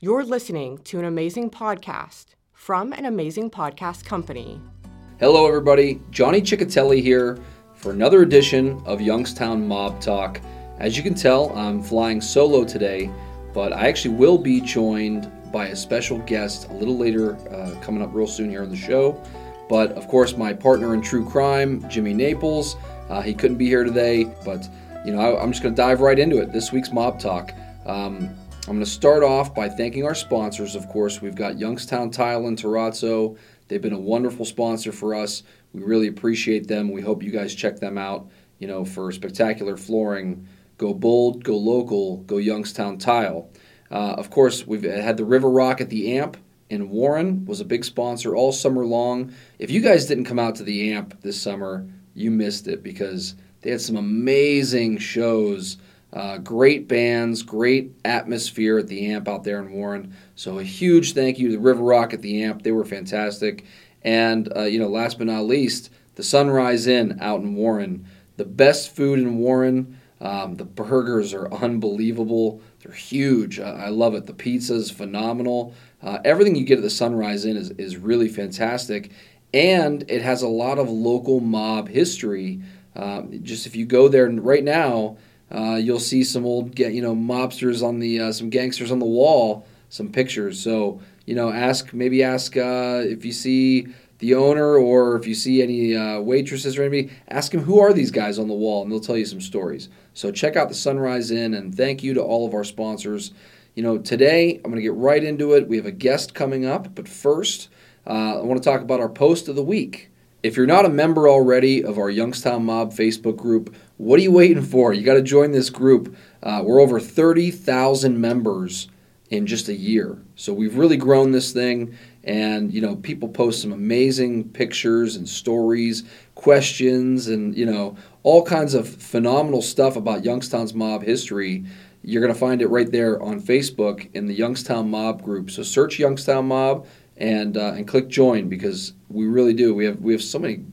You're listening to an amazing podcast from an amazing podcast company. Hello, everybody. Johnny Chechitelli here for another edition of Youngstown Mob Talk. As you can tell, I'm flying solo today, but I actually will be joined by a special guest a little later, uh, coming up real soon here on the show. But of course, my partner in true crime, Jimmy Naples, uh, he couldn't be here today, but you know, I, am just going to dive right into it. This week's Mob Talk. Um, I'm going to start off by thanking our sponsors, of course. We've got Youngstown Tile and Terrazzo. They've been a wonderful sponsor for us. We really appreciate them. We hope you guys check them out. You know, for spectacular flooring, go bold, go local, go Youngstown Tile. Uh, of course, we've had the River Rock at the Amp in Warren was a big sponsor all summer long. If you guys didn't come out to the Amp this summer, you missed it because they had some amazing shows uh, great bands, great atmosphere at the Amp out there in Warren. So a huge thank you to River Rock at the Amp. They were fantastic. And, uh, you know, last but not least, the Sunrise Inn out in Warren. The best food in Warren. Um, the burgers are unbelievable. They're huge. Uh, I love it. The pizza is phenomenal. Uh, everything you get at the Sunrise Inn is, is really fantastic. And it has a lot of local mob history. Um, just if you go there right now, uh, you'll see some old, you know, mobsters on the, uh, some gangsters on the wall, some pictures. So, you know, ask, maybe ask uh, if you see the owner or if you see any uh, waitresses or anybody, ask them who are these guys on the wall, and they'll tell you some stories. So check out the Sunrise Inn, and thank you to all of our sponsors. You know, today I'm going to get right into it. We have a guest coming up, but first, uh, I want to talk about our post of the week. If you're not a member already of our Youngstown Mob Facebook group, what are you waiting for? You got to join this group. Uh, we're over 30,000 members in just a year. So we've really grown this thing and you know people post some amazing pictures and stories, questions and you know all kinds of phenomenal stuff about Youngstown's mob history. You're going to find it right there on Facebook in the Youngstown Mob group. So search Youngstown Mob and uh, and click join because we really do. We have we have so many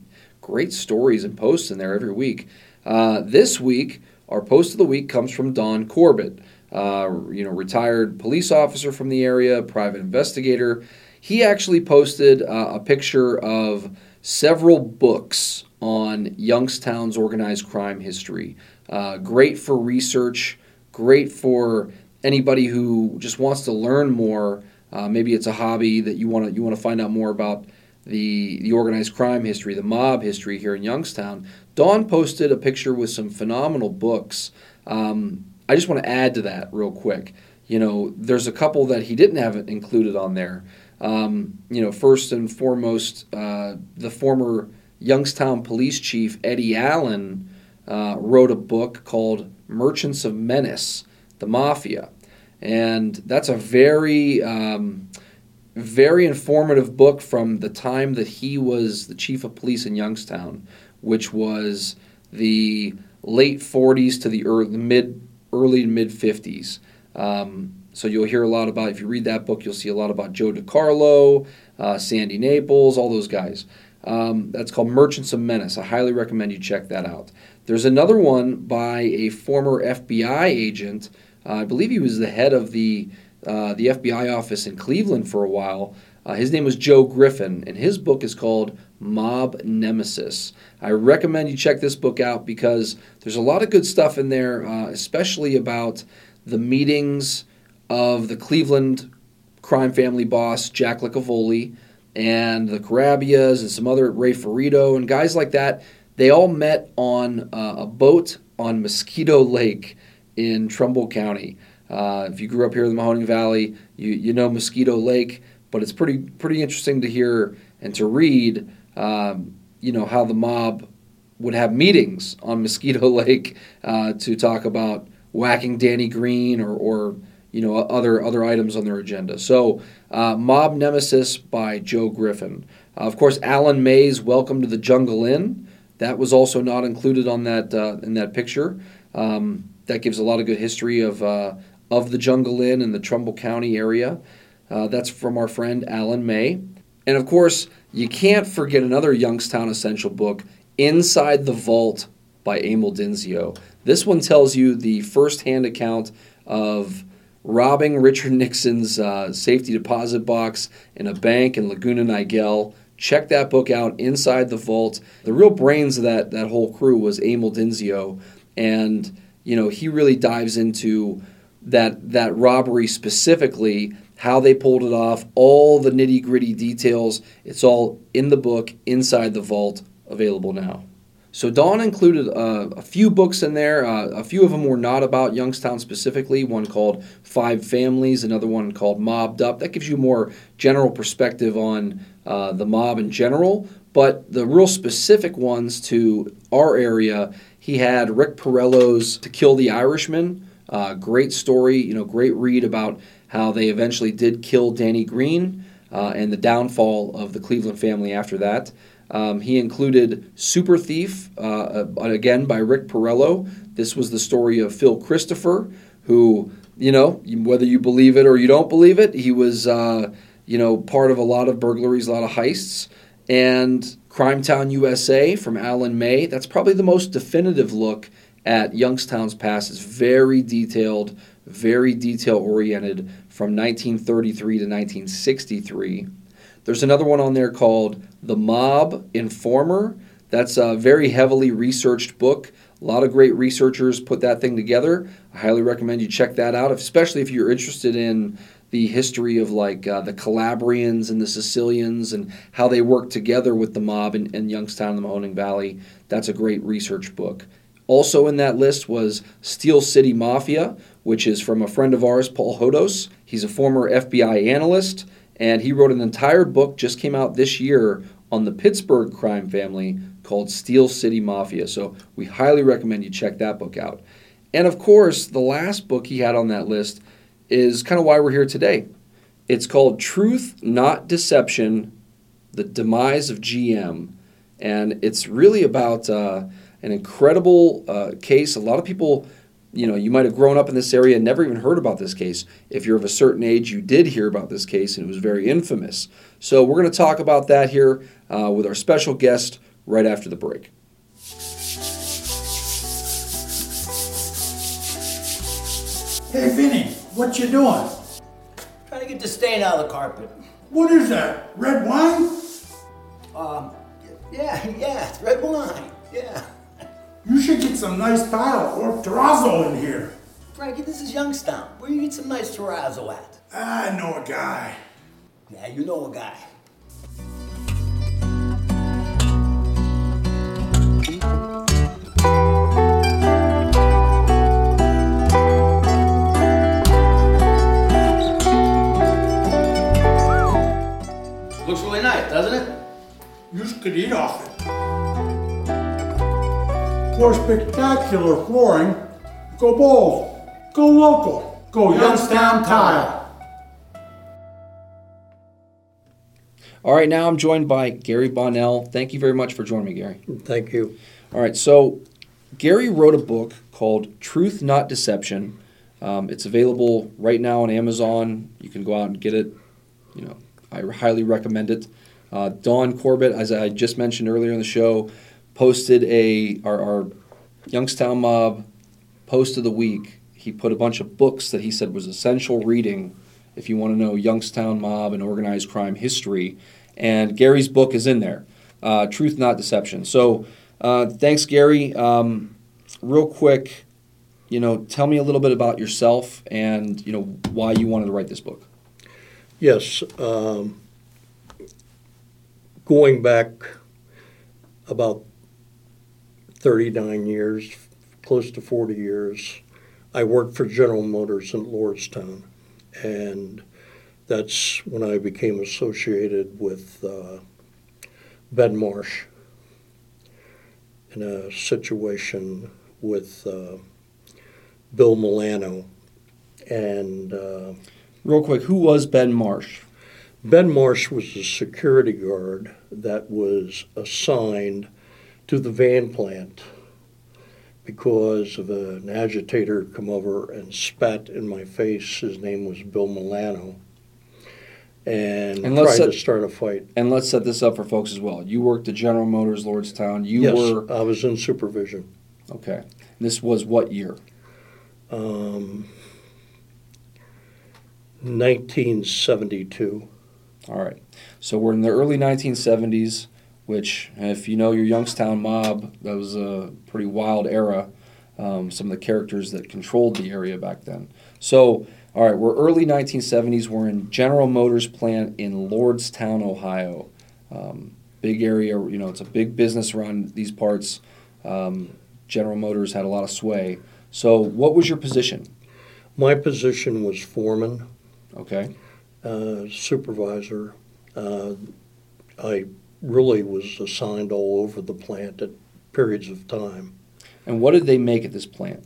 great stories and posts in there every week. Uh, this week, our post of the week comes from Don Corbett, uh, you know, retired police officer from the area, private investigator. He actually posted uh, a picture of several books on Youngstown's organized crime history. Uh, great for research, great for anybody who just wants to learn more. Uh, maybe it's a hobby that you want to you want to find out more about the the organized crime history, the mob history here in Youngstown. Don posted a picture with some phenomenal books. Um, I just want to add to that real quick. You know, there's a couple that he didn't have included on there. Um, you know, first and foremost, uh, the former Youngstown police chief Eddie Allen uh, wrote a book called Merchants of Menace: The Mafia, and that's a very um, very informative book from the time that he was the chief of police in Youngstown which was the late 40s to the early mid early mid 50s. Um, so you'll hear a lot about if you read that book, you'll see a lot about Joe DiCarlo, uh, Sandy Naples, all those guys. Um, that's called Merchants of Menace. I highly recommend you check that out. There's another one by a former FBI agent. Uh, I believe he was the head of the uh, the FBI office in Cleveland for a while. Uh, his name was Joe Griffin, and his book is called Mob Nemesis. I recommend you check this book out because there's a lot of good stuff in there, uh, especially about the meetings of the Cleveland crime family boss, Jack Licavoli, and the Carabbias and some other Ray Ferrito and guys like that. They all met on uh, a boat on Mosquito Lake in Trumbull County. Uh, if you grew up here in the Mahoning Valley, you, you know Mosquito Lake, but it's pretty pretty interesting to hear and to read um, you know, how the mob would have meetings on Mosquito Lake uh, to talk about whacking Danny Greene or, or you know other other items on their agenda. So, uh, Mob Nemesis by Joe Griffin. Uh, of course, Alan May's Welcome to the Jungle Inn. That was also not included on that uh, in that picture. Um, that gives a lot of good history of uh, of the Jungle Inn in the Trumbull County area. Uh, that's from our friend Alan May. And of course, you can't forget another Youngstown Essential book, Inside the Vault by Amil Dinsio. This one tells you the firsthand account of robbing Richard Nixon's uh, safety deposit box in a bank in Laguna Niguel. Check that book out, Inside the Vault. The real brains of that, that whole crew was Amil Dinsio, and you know he really dives into that that robbery specifically, how they pulled it off, all the nitty gritty details. It's all in the book, Inside the Vault, available now. So Don included uh, a few books in there. Uh, a few of them were not about Youngstown specifically. One called Five Families, another one called Mobbed Up. That gives you more general perspective on uh, the mob in general. But the real specific ones to our area, he had Rick Porrello's To Kill the Irishman. Uh, great story, you know, great read about how they eventually did kill Danny Greene uh, and the downfall of the Cleveland family after that. Um, he included Super Thief, uh, uh, again by Rick Porrello. This was the story of Phil Christopher, who, you know, whether you believe it or you don't believe it, he was, uh, you know, part of a lot of burglaries, a lot of heists. And Crimetown USA from Alan May, that's probably the most definitive look at Youngstown's past. It's very detailed, very detail oriented from 1933 to 1963. There's another one on there called The Mob Informer. That's a very heavily researched book. A lot of great researchers put that thing together. I highly recommend you check that out, especially if you're interested in the history of like uh, the Calabrians and the Sicilians and how they worked together with the mob in, in Youngstown and the Mahoning Valley. That's a great research book. Also in that list was Steel City Mafia, which is from a friend of ours, Paul Hodos. He's a former FBI analyst and he wrote an entire book, just came out this year, on the Pittsburgh crime family called Steel City Mafia. So we highly recommend you check that book out. And of course, the last book he had on that list is kind of why we're here today. It's called Truth, Not Deception The Demise of GM. And it's really about uh, an incredible uh, case. A lot of people you know, you might have grown up in this area and never even heard about this case. If you're of a certain age, you did hear about this case and it was very infamous. So we're going to talk about that here uh, with our special guest right after the break. Hey, Vinny, what you doing? Trying to get the stain out of the carpet. What is that? Red wine? Um, yeah, yeah, it's red wine. Yeah. You should get some nice tile or terrazzo in here. Frankie, this is Youngstown. Where you get some nice terrazzo at? I know a guy. Yeah, you know a guy. You could eat off it. For spectacular flooring, go bold, go local, go Youngstown Tile. All right, now I'm joined by Gary Bonnell. Thank you very much for joining me, Gary. Thank you. All right, so Gary wrote a book called Truth Not Deception. Um, it's available right now on Amazon. You can go out and get it. You know, I highly recommend it. Uh, Don Corbett, as I just mentioned earlier in the show, posted a our, our Youngstown Mob post of the week. He put a bunch of books that he said was essential reading if you want to know Youngstown Mob and organized crime history. And Gary's book is in there, uh, Truth Not Deception. So uh, thanks, Gary. Um, real quick, you know, tell me a little bit about yourself and you know why you wanted to write this book. Yes, um, going back about 39 years, close to 40 years. I worked for General Motors in Lordstown, and that's when I became associated with uh, Ben Marsh in a situation with uh, Bill Milano. And uh, real quick, who was Ben Marsh? Ben Marsh was a security guard that was assigned to the van plant because of an agitator come over and spat in my face. His name was Bill Milano. And, And tried let's to set- start a fight. And let's set this up for folks as well. You worked at General Motors, Lordstown. You yes, were I was in supervision. okay. This was what year? Um, 1972. All right. So we're in the early 1970s, which, if you know your Youngstown mob, that was a pretty wild era. Um, some of the characters that controlled the area back then. So, all right, we're early 1970s. We're in General Motors plant in Lordstown, Ohio. Um, big area, you know, it's a big business around these parts. Um, General Motors had a lot of sway. So, what was your position? My position was foreman, Okay. Uh, supervisor. Uh, I really was assigned all over the plant at periods of time. And what did they make at this plant?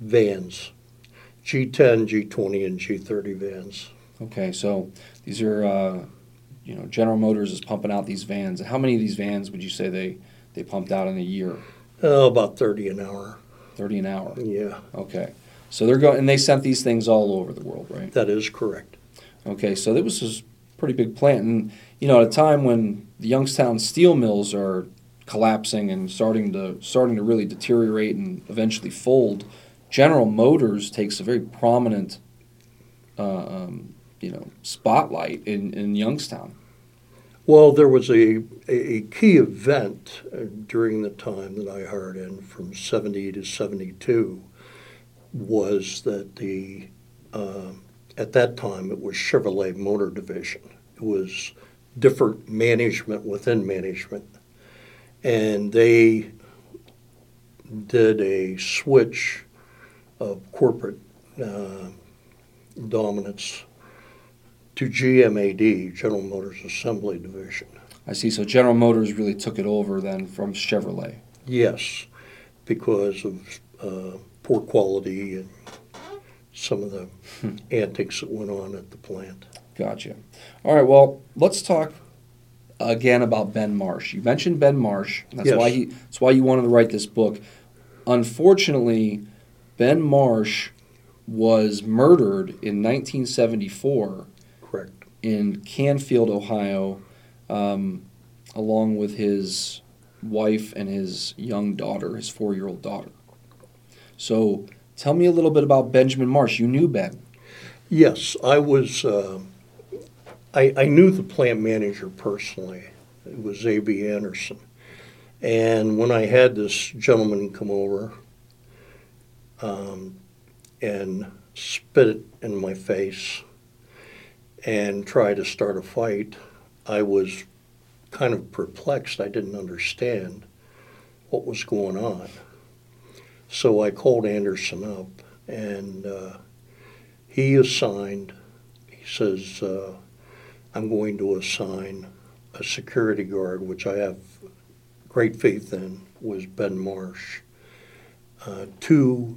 Vans, G10, G20, and G30 vans. Okay, so these are, uh, you know, General Motors is pumping out these vans. How many of these vans would you say they, they pumped out in a year? Oh, about 30 an hour. 30 an hour. Yeah, Okay. So they're going, and they sent these things all over the world, right? that is correct. Okay, so that was a pretty big plant. And, you know, at a time when the Youngstown steel mills are collapsing and starting to, starting to really deteriorate and eventually fold, General Motors takes a very prominent, uh, um, you know, spotlight in, in Youngstown. Well, there was a, a, key event uh, during the time that I hired in from 70 to 72 was that the, uh, at that time, it was Chevrolet Motor Division. It was different management within management. And they did a switch of corporate uh, dominance to GMAD, General Motors Assembly Division. I see. So General Motors really took it over then from Chevrolet. Yes, because of uh, poor quality and some of the antics that went on at the plant. Gotcha. All right. Well, let's talk again about Ben Marsh. You mentioned Ben Marsh. That's Yes. why he. That's why you wanted to write this book. Unfortunately, Ben Marsh was murdered in 1974 Correct. in Canfield, Ohio, um, along with his wife and his young daughter, his four-year-old daughter. So, tell me a little bit about Benjamin Marsh. You knew Ben. Yes, I was. Uh, I, I knew the plant manager personally. It was A.B. Anderson. And when I had this gentleman come over um, and spit it in my face and try to start a fight, I was kind of perplexed. I didn't understand what was going on. So I called Anderson up and uh, he assigned, he says, uh, I'm going to assign a security guard, which I have great faith in, was Ben Marsh, uh, to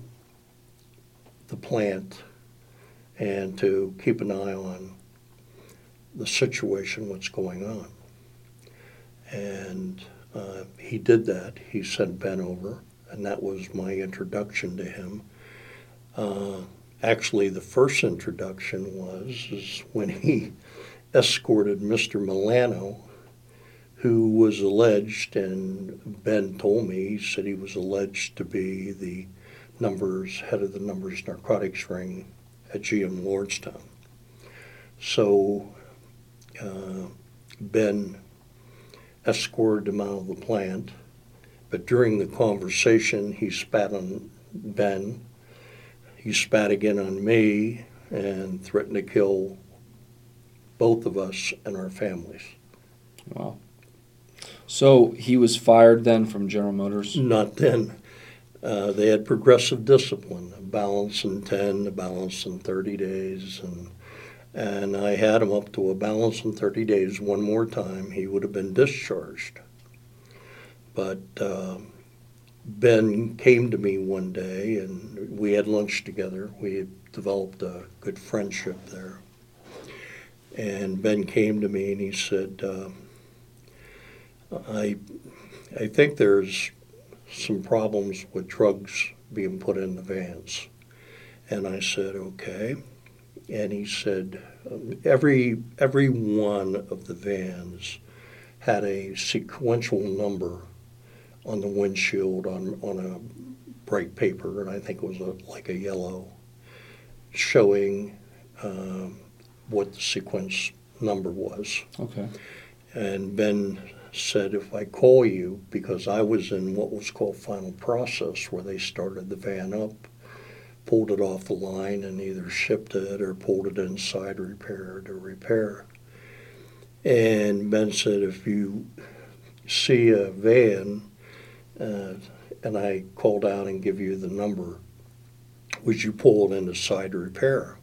the plant and to keep an eye on the situation, what's going on. And uh, he did that. He sent Ben over, and that was my introduction to him. Uh, actually, the first introduction was is when he escorted Mr. Milano, who was alleged, and Ben told me, he said he was alleged to be the numbers head of the numbers narcotics ring at GM Lordstown. So uh, Ben escorted him out of the plant, but during the conversation, he spat on Ben. He spat again on me and threatened to kill both of us and our families. Wow. So he was fired then from General Motors. Not then. Uh, they had progressive discipline, a balance in 10, a balance in 30 days. And, and I had him up to a balance in 30 days one more time. He would have been discharged. But uh, Ben came to me one day and we had lunch together. We had developed a good friendship there. And Ben came to me and he said, uh, I, I think there's some problems with drugs being put in the vans. And I said, okay. And he said, um, every, every one of the vans had a sequential number on the windshield on, on a bright paper, and I think it was a, like a yellow, showing um, what the sequence number was. Okay. And Ben said, if I call you, because I was in what was called final process, where they started the van up, pulled it off the line, and either shipped it or pulled it inside, repaired or repair. And Ben said, if you see a van, uh, and I call down and give you the number, would you pull it into side repair?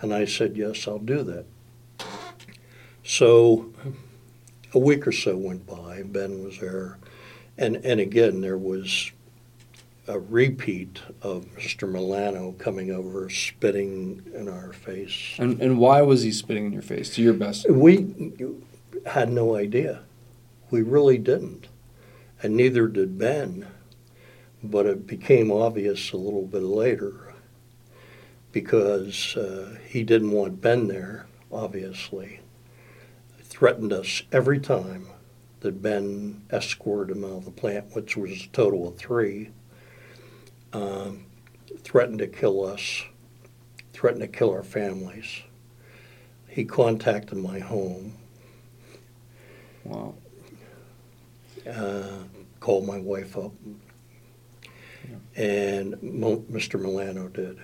And I said, yes, I'll do that. So a week or so went by. Ben was there, and and again there was a repeat of Mr. Milano coming over, spitting in our face. And and why was he spitting in your face? To your best. We had no idea. We really didn't, and neither did Ben. But it became obvious a little bit later because uh, he didn't want Ben there, obviously threatened us every time that Ben escorted him out of the plant, which was a total of three. Um, threatened to kill us, threatened to kill our families. He contacted my home. Wow. Uh, called my wife up, and Mo- Mr. Milano did.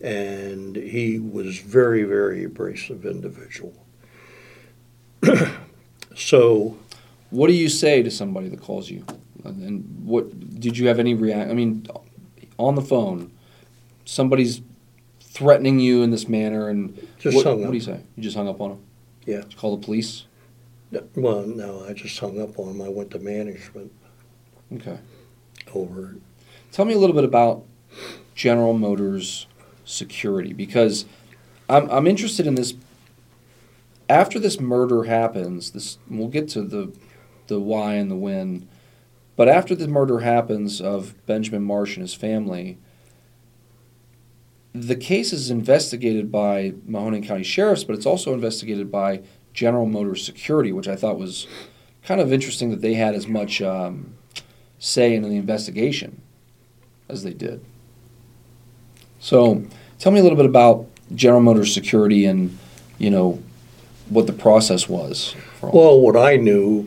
And he was very, very abrasive individual. so, What do you say to somebody that calls you? And what did you have any react? I mean, on the phone, somebody's threatening you in this manner, and Just what, hung what up. do you say? You just hung up on him. Yeah. Call the police. well, no, I just hung up on him. I went to management Okay. over. Tell me a little bit about General Motors security because I'm I'm interested in this. After this murder happens, this we'll get to the the why and the when, but after the murder happens of Benjamin Marsh and his family, the case is investigated by Mahoning County Sheriffs, but it's also investigated by General Motors Security, which I thought was kind of interesting that they had as much um, say in the investigation as they did. So, tell me a little bit about General Motors security and, you know, what the process was. For Well, what I knew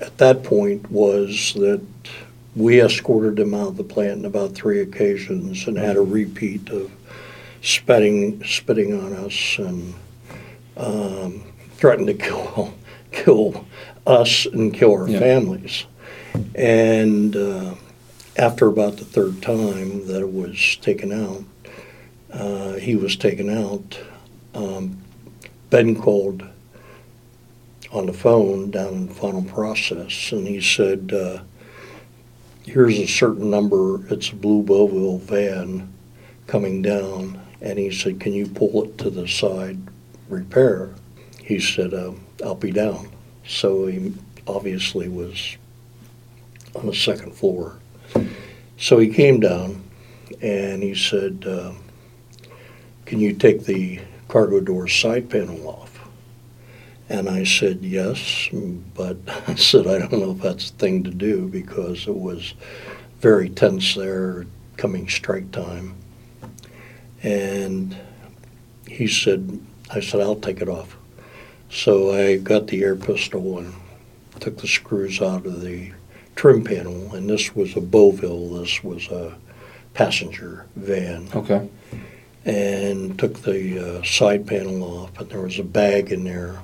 at that point was that we escorted him out of the plant on about three occasions and had a repeat of spitting, spitting on us and um, threatened to kill, kill us and kill our Yeah. families. And uh, after about the third time that it was taken out, uh, he was taken out. Um, ben called on the phone down in the final process, and he said, uh, "Here's a certain number. It's a blue Beauville van coming down." And he said, "Can you pull it to the side, repair?" He said, uh, "I'll be down." So he obviously was on the second floor. So he came down, and he said, uh, "Can you take the cargo door side panel off?" And I said, yes, but I said, I don't know if that's the thing to do because it was very tense there coming strike time. And he said, I said, I'll take it off. So I got the air pistol and took the screws out of the trim panel. And this was a Beauville, this was a passenger van okay. and took the uh, side panel off, and there was a bag in there,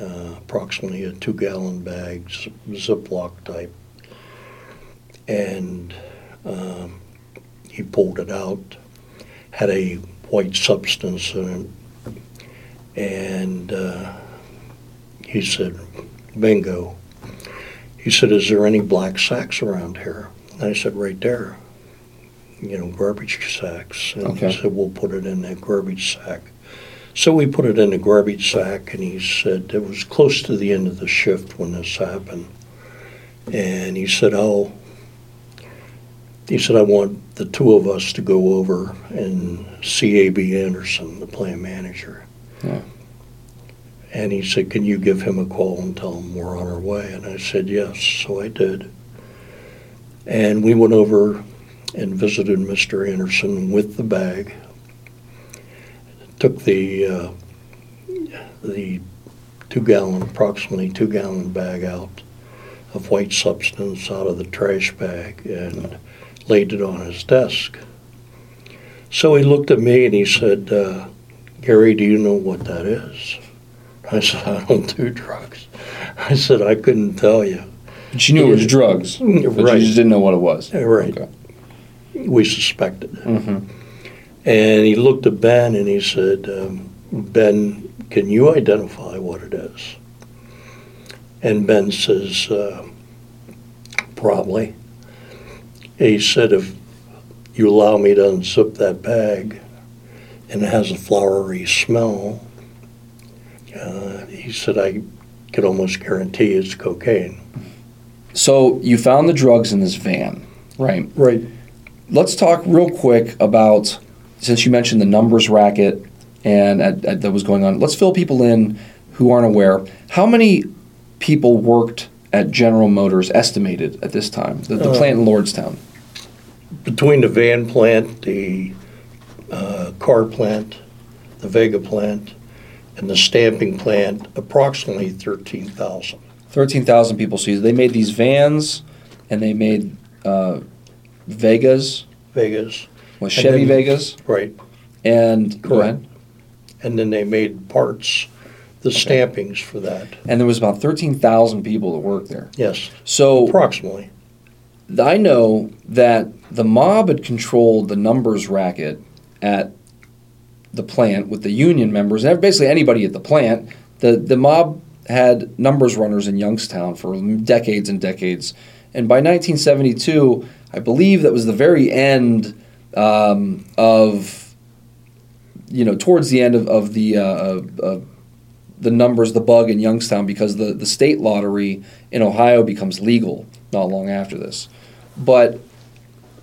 uh, approximately a two gallon bag, zip- Ziploc type. And um, he pulled it out, had a white substance in it, and uh, he said, Bingo. He said, Is there any black sacks around here? And I said, Right there you know, garbage sacks. And Okay. he said, we'll put it in that garbage sack. So we put it in the garbage sack, and he said it was close to the end of the shift when this happened. And he said, I'll, he said, I want the two of us to go over and see A.B. Anderson, the plant manager. Yeah. And he said, Can you give him a call and tell him we're on our way? And I said, Yes. So I did. And we went over and visited Mr. Anderson with the bag. took the uh, the two gallon, approximately two gallon bag out of white substance out of the trash bag and laid it on his desk. So he looked at me and he said, uh, Gary, do you know what that is? I said, I don't do drugs. I said, I couldn't tell you. But you knew it was drugs, but Right. you just didn't know what it was. Right. Okay. We suspected. Mm-hmm. And he looked at Ben and he said, um, Ben, can you identify what it is? And Ben says, uh, probably. He said, if you allow me to unzip that bag and it has a flowery smell, uh, he said, I could almost guarantee it's cocaine. So you found the drugs in this van, right? Right. Let's talk real quick about since you mentioned the numbers racket and at, at- that was going on. Let's fill people in who aren't aware. How many people worked at General Motors estimated at this time? The, the Uh, plant in Lordstown. between the van plant, the uh, car plant, the Vega plant, and the stamping plant, approximately 13,000. Thirteen thousand people. So they made these vans, and they made uh, Vegas, Vegas, And Chevy then- Vegas, right. and Correct. And then they made parts, the stampings for that. And there was about thirteen thousand people that worked there. Yes, So approximately. I know that the mob had controlled the numbers racket at the plant with the union members and basically anybody at the plant. The the mob had numbers runners in Youngstown for decades and decades, and by 1972, I believe that was the very end um, of you know towards the end of, of the uh, of, of the numbers the bug in Youngstown because the the state lottery in Ohio becomes legal not long after this, but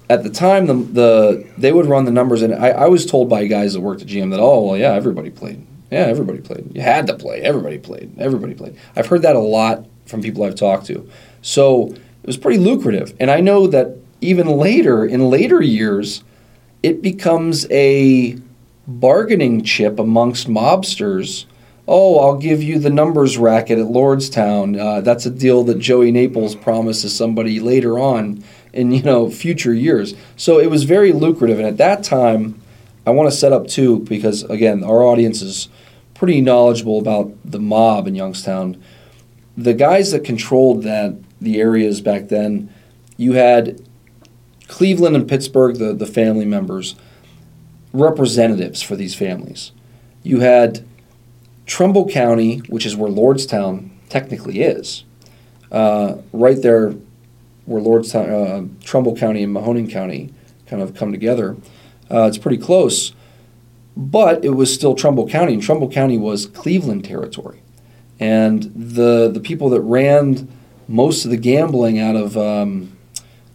at the time the, the they would run the numbers and I, I was told by guys that worked at GM that oh well yeah everybody played. Yeah everybody played. You had to play. Everybody played. Everybody played. I've heard that a lot from people I've talked to. So it was pretty lucrative and I know that even later in later years it becomes a bargaining chip amongst mobsters. Oh I'll give you the numbers racket at Lordstown. Uh, that's a deal that Joey Naples promises somebody later on in you know future years. So it was very lucrative, and at that time, I want to set up too because again, our audience is pretty knowledgeable about the mob in Youngstown. The guys that controlled that the areas back then, you had Cleveland and Pittsburgh, the the family members, representatives for these families. You had Trumbull County, which is where Lordstown technically is, uh, right there where Lordstown, uh, Trumbull County and Mahoning County kind of come together. Uh, it's pretty close, but it was still Trumbull County, and Trumbull County was Cleveland territory. And the the people that ran most of the gambling out of um,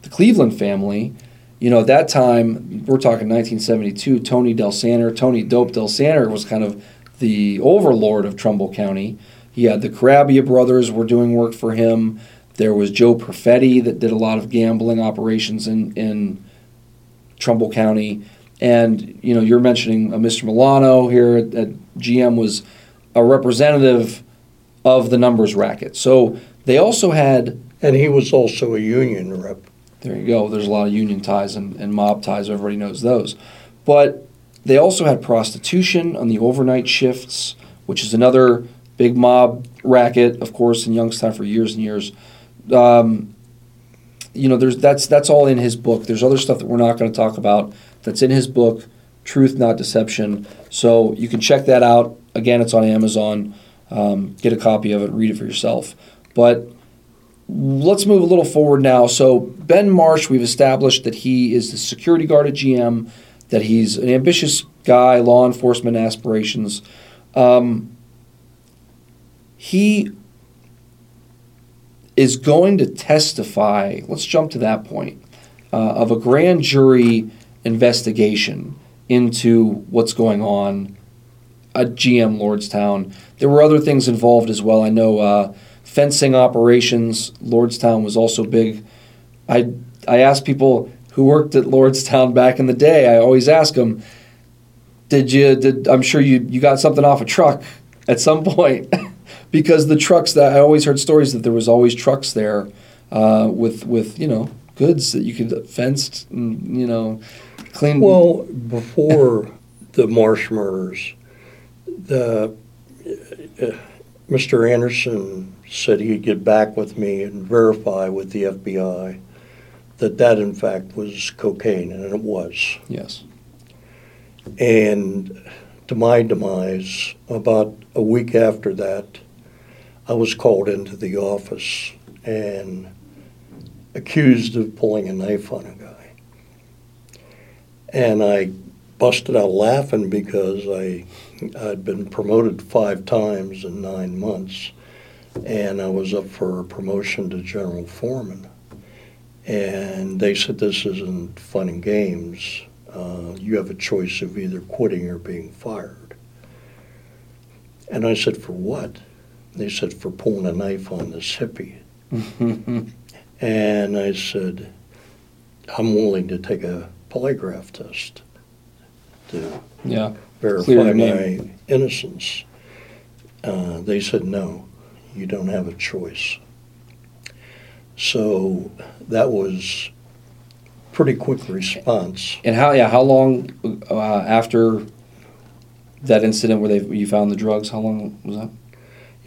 the Cleveland family, you know, at that time, we're talking 1972, Tony Delsanter, Tony Dope Delsanter was kind of the overlord of Trumbull County. He had the Carabbia brothers were doing work for him. There was Joe Perfetti that did a lot of gambling operations in, in Trumbull County. And, you know, you're mentioning uh, Mr. Milano here at, at GM was a representative of the numbers racket. So they also had, And he was also a union rep. there you go, there's a lot of union ties and, and mob ties, everybody knows those. But they also had prostitution on the overnight shifts, which is another big mob racket, of course, in Youngstown for years and years. Um, you know, there's that's that's all in his book. There's other stuff that we're not going to talk about that's in his book, Truth Not Deception. So you can check that out. Again, it's on Amazon. Um, get a copy of it, read it for yourself. But let's move a little forward now. So Ben Marsh, we've established that he is the security guard at GM, that he's an ambitious guy, law enforcement aspirations. Um, he is going to testify. Let's jump to that point uh, of a grand jury investigation into what's going on at GM Lordstown. There were other things involved as well. I know uh, fencing operations. Lordstown was also big. I I asked people who worked at Lordstown back in the day. I always ask them, Did you? Did I'm sure you you got something off a truck at some point because the trucks that I always heard stories that there was always trucks there uh, with with you know goods that you could fenced and you know clean. Well, before the Marsh murders, the uh, Mr. Anderson said he'd get back with me and verify with the FBI that that in fact was cocaine, and it was. yes. And to my demise, about a week after that, I was called into the office and accused of pulling a knife on a guy. And I busted out laughing because I I'd been promoted five times in nine months, and I was up for a promotion to general foreman. And they said, "This isn't fun and games. Uh, you have a choice of either quitting or being fired." And I said, "For what?" They said, "For pulling a knife on this hippie." And I said, I'm willing to take a polygraph test to Yeah. verify my innocence. Uh, they said, no, you don't have a choice. So that was pretty quick response. And how? Yeah. How long uh, after that incident where they you found the drugs? How long was that?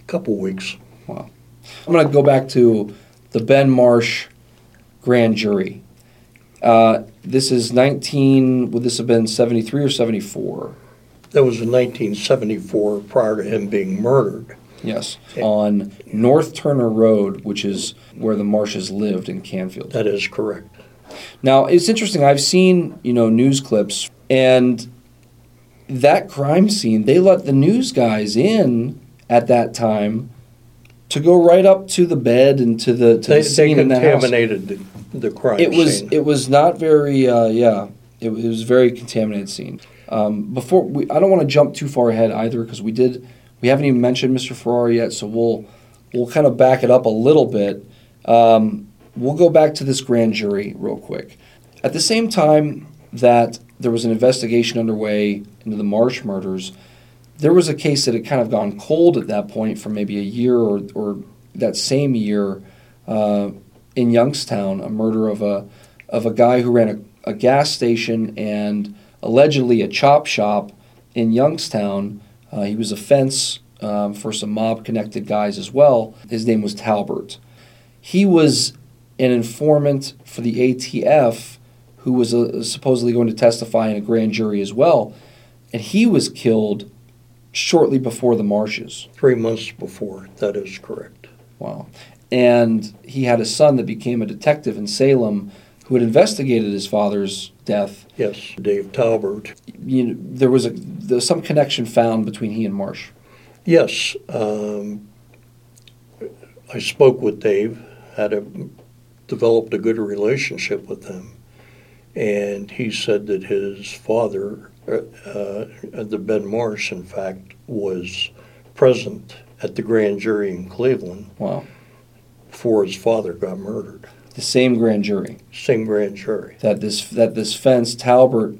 A couple weeks. Wow. I'm going to go back to the Ben Marsh grand jury. Uh, this is 19. Would this have been 73 or 74? That was in 1974, prior to him being murdered. Yes, on North Turner Road, which is where the Marshes lived in Canfield. That is correct. Now it's interesting. I've seen you know news clips, and that crime scene. They let the news guys in at that time to go right up to the bed and to the to They, the they scene in the house. contaminated the, crime It was scene. it was not very uh, yeah. It, was- it was a very contaminated scene. Um, before we, I don't want to jump too far ahead either because we did we haven't even mentioned Mr. Ferrara yet, so we'll we'll kind of back it up a little bit. Um, we'll go back to this grand jury real quick. At the same time that there was an investigation underway into the Marsh murders, there was a case that had kind of gone cold at that point for maybe a year or, or that same year uh, in Youngstown, a murder of a of a guy who ran a, a gas station and allegedly a chop shop in Youngstown. Uh, he was a fence um, for some mob connected guys as well. His name was Talbert. He was an informant for the ATF who was uh, supposedly going to testify in a grand jury as well. And he was killed shortly before the marshes. Three months before, that is correct. Wow. And he had a son that became a detective in Salem who had investigated his father's death. Yes, Dave Talbert. You know, there was a there was some connection found between he and Marsh. Yes, um, I spoke with Dave, had a, developed a good relationship with him, and he said that his father, uh, uh, the Ben Marsh, in fact, was present at the grand jury in Cleveland Wow. before his father got murdered. The same grand jury Same grand jury. that this that this fence Talbert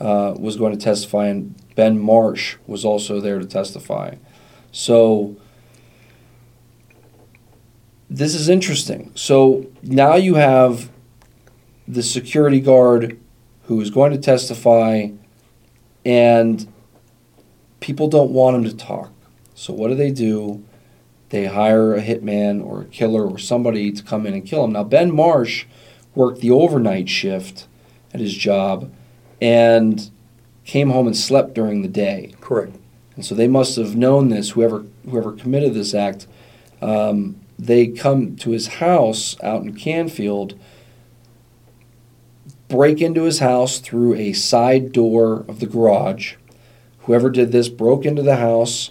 uh, was going to testify, and Ben Marsh was also there to testify. So this is interesting. So now you have the security guard who is going to testify, and people don't want him to talk. So what do they do? They hire a hitman or a killer or somebody to come in and kill him. Now Ben Marsh worked the overnight shift at his job and came home and slept during the day. Correct. And so they must have known this. Whoever whoever committed this act, um, they come to his house out in Canfield, break into his house through a side door of the garage. Whoever did this broke into the house,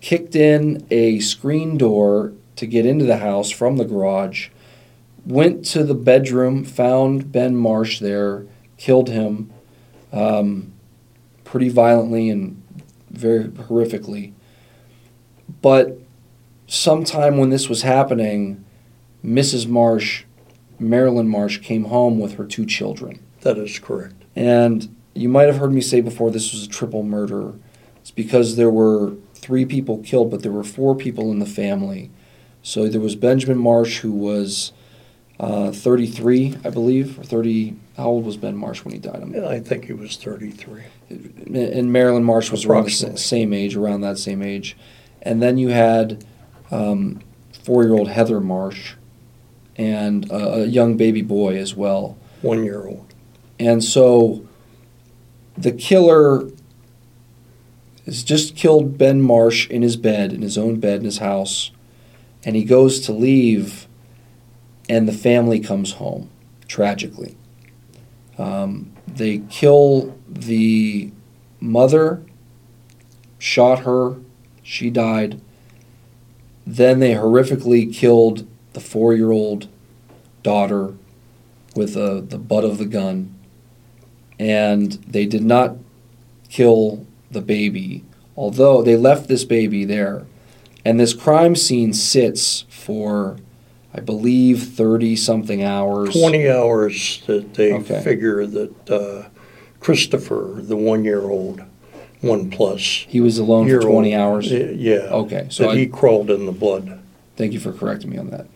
kicked in a screen door to get into the house from the garage, went to the bedroom, found Ben Marsh there, killed him um, pretty violently and very horrifically. But sometime when this was happening, Mrs. Marsh, Marilyn Marsh, came home with her two children. That is correct. And you might have heard me say before this was a triple murder. It's because there were three people killed, but there were four people in the family. So there was Benjamin Marsh, who was uh, 33, I believe, or 30. How old was Ben Marsh when he died? I'm- I think he was 33. and Marilyn Marsh was around the same age, around that same age. And then you had um, four-year-old Heather Marsh and a, a young baby boy as well. One year old. And so the killer has just killed Ben Marsh in his bed, in his own bed in his house, and he goes to leave, and the family comes home, tragically. Um, they kill the mother, shot her, she died. Then they horrifically killed the four year old daughter with uh, the butt of the gun. And they did not kill the baby, although they left this baby there. And this crime scene sits for, I believe, 30 something hours. 20 hours that they Okay. figure that uh, Christopher, the one year old, one plus. He was alone for 20 old, hours. Yeah. Okay, so that I- he crawled in the blood. Thank you for correcting me on that.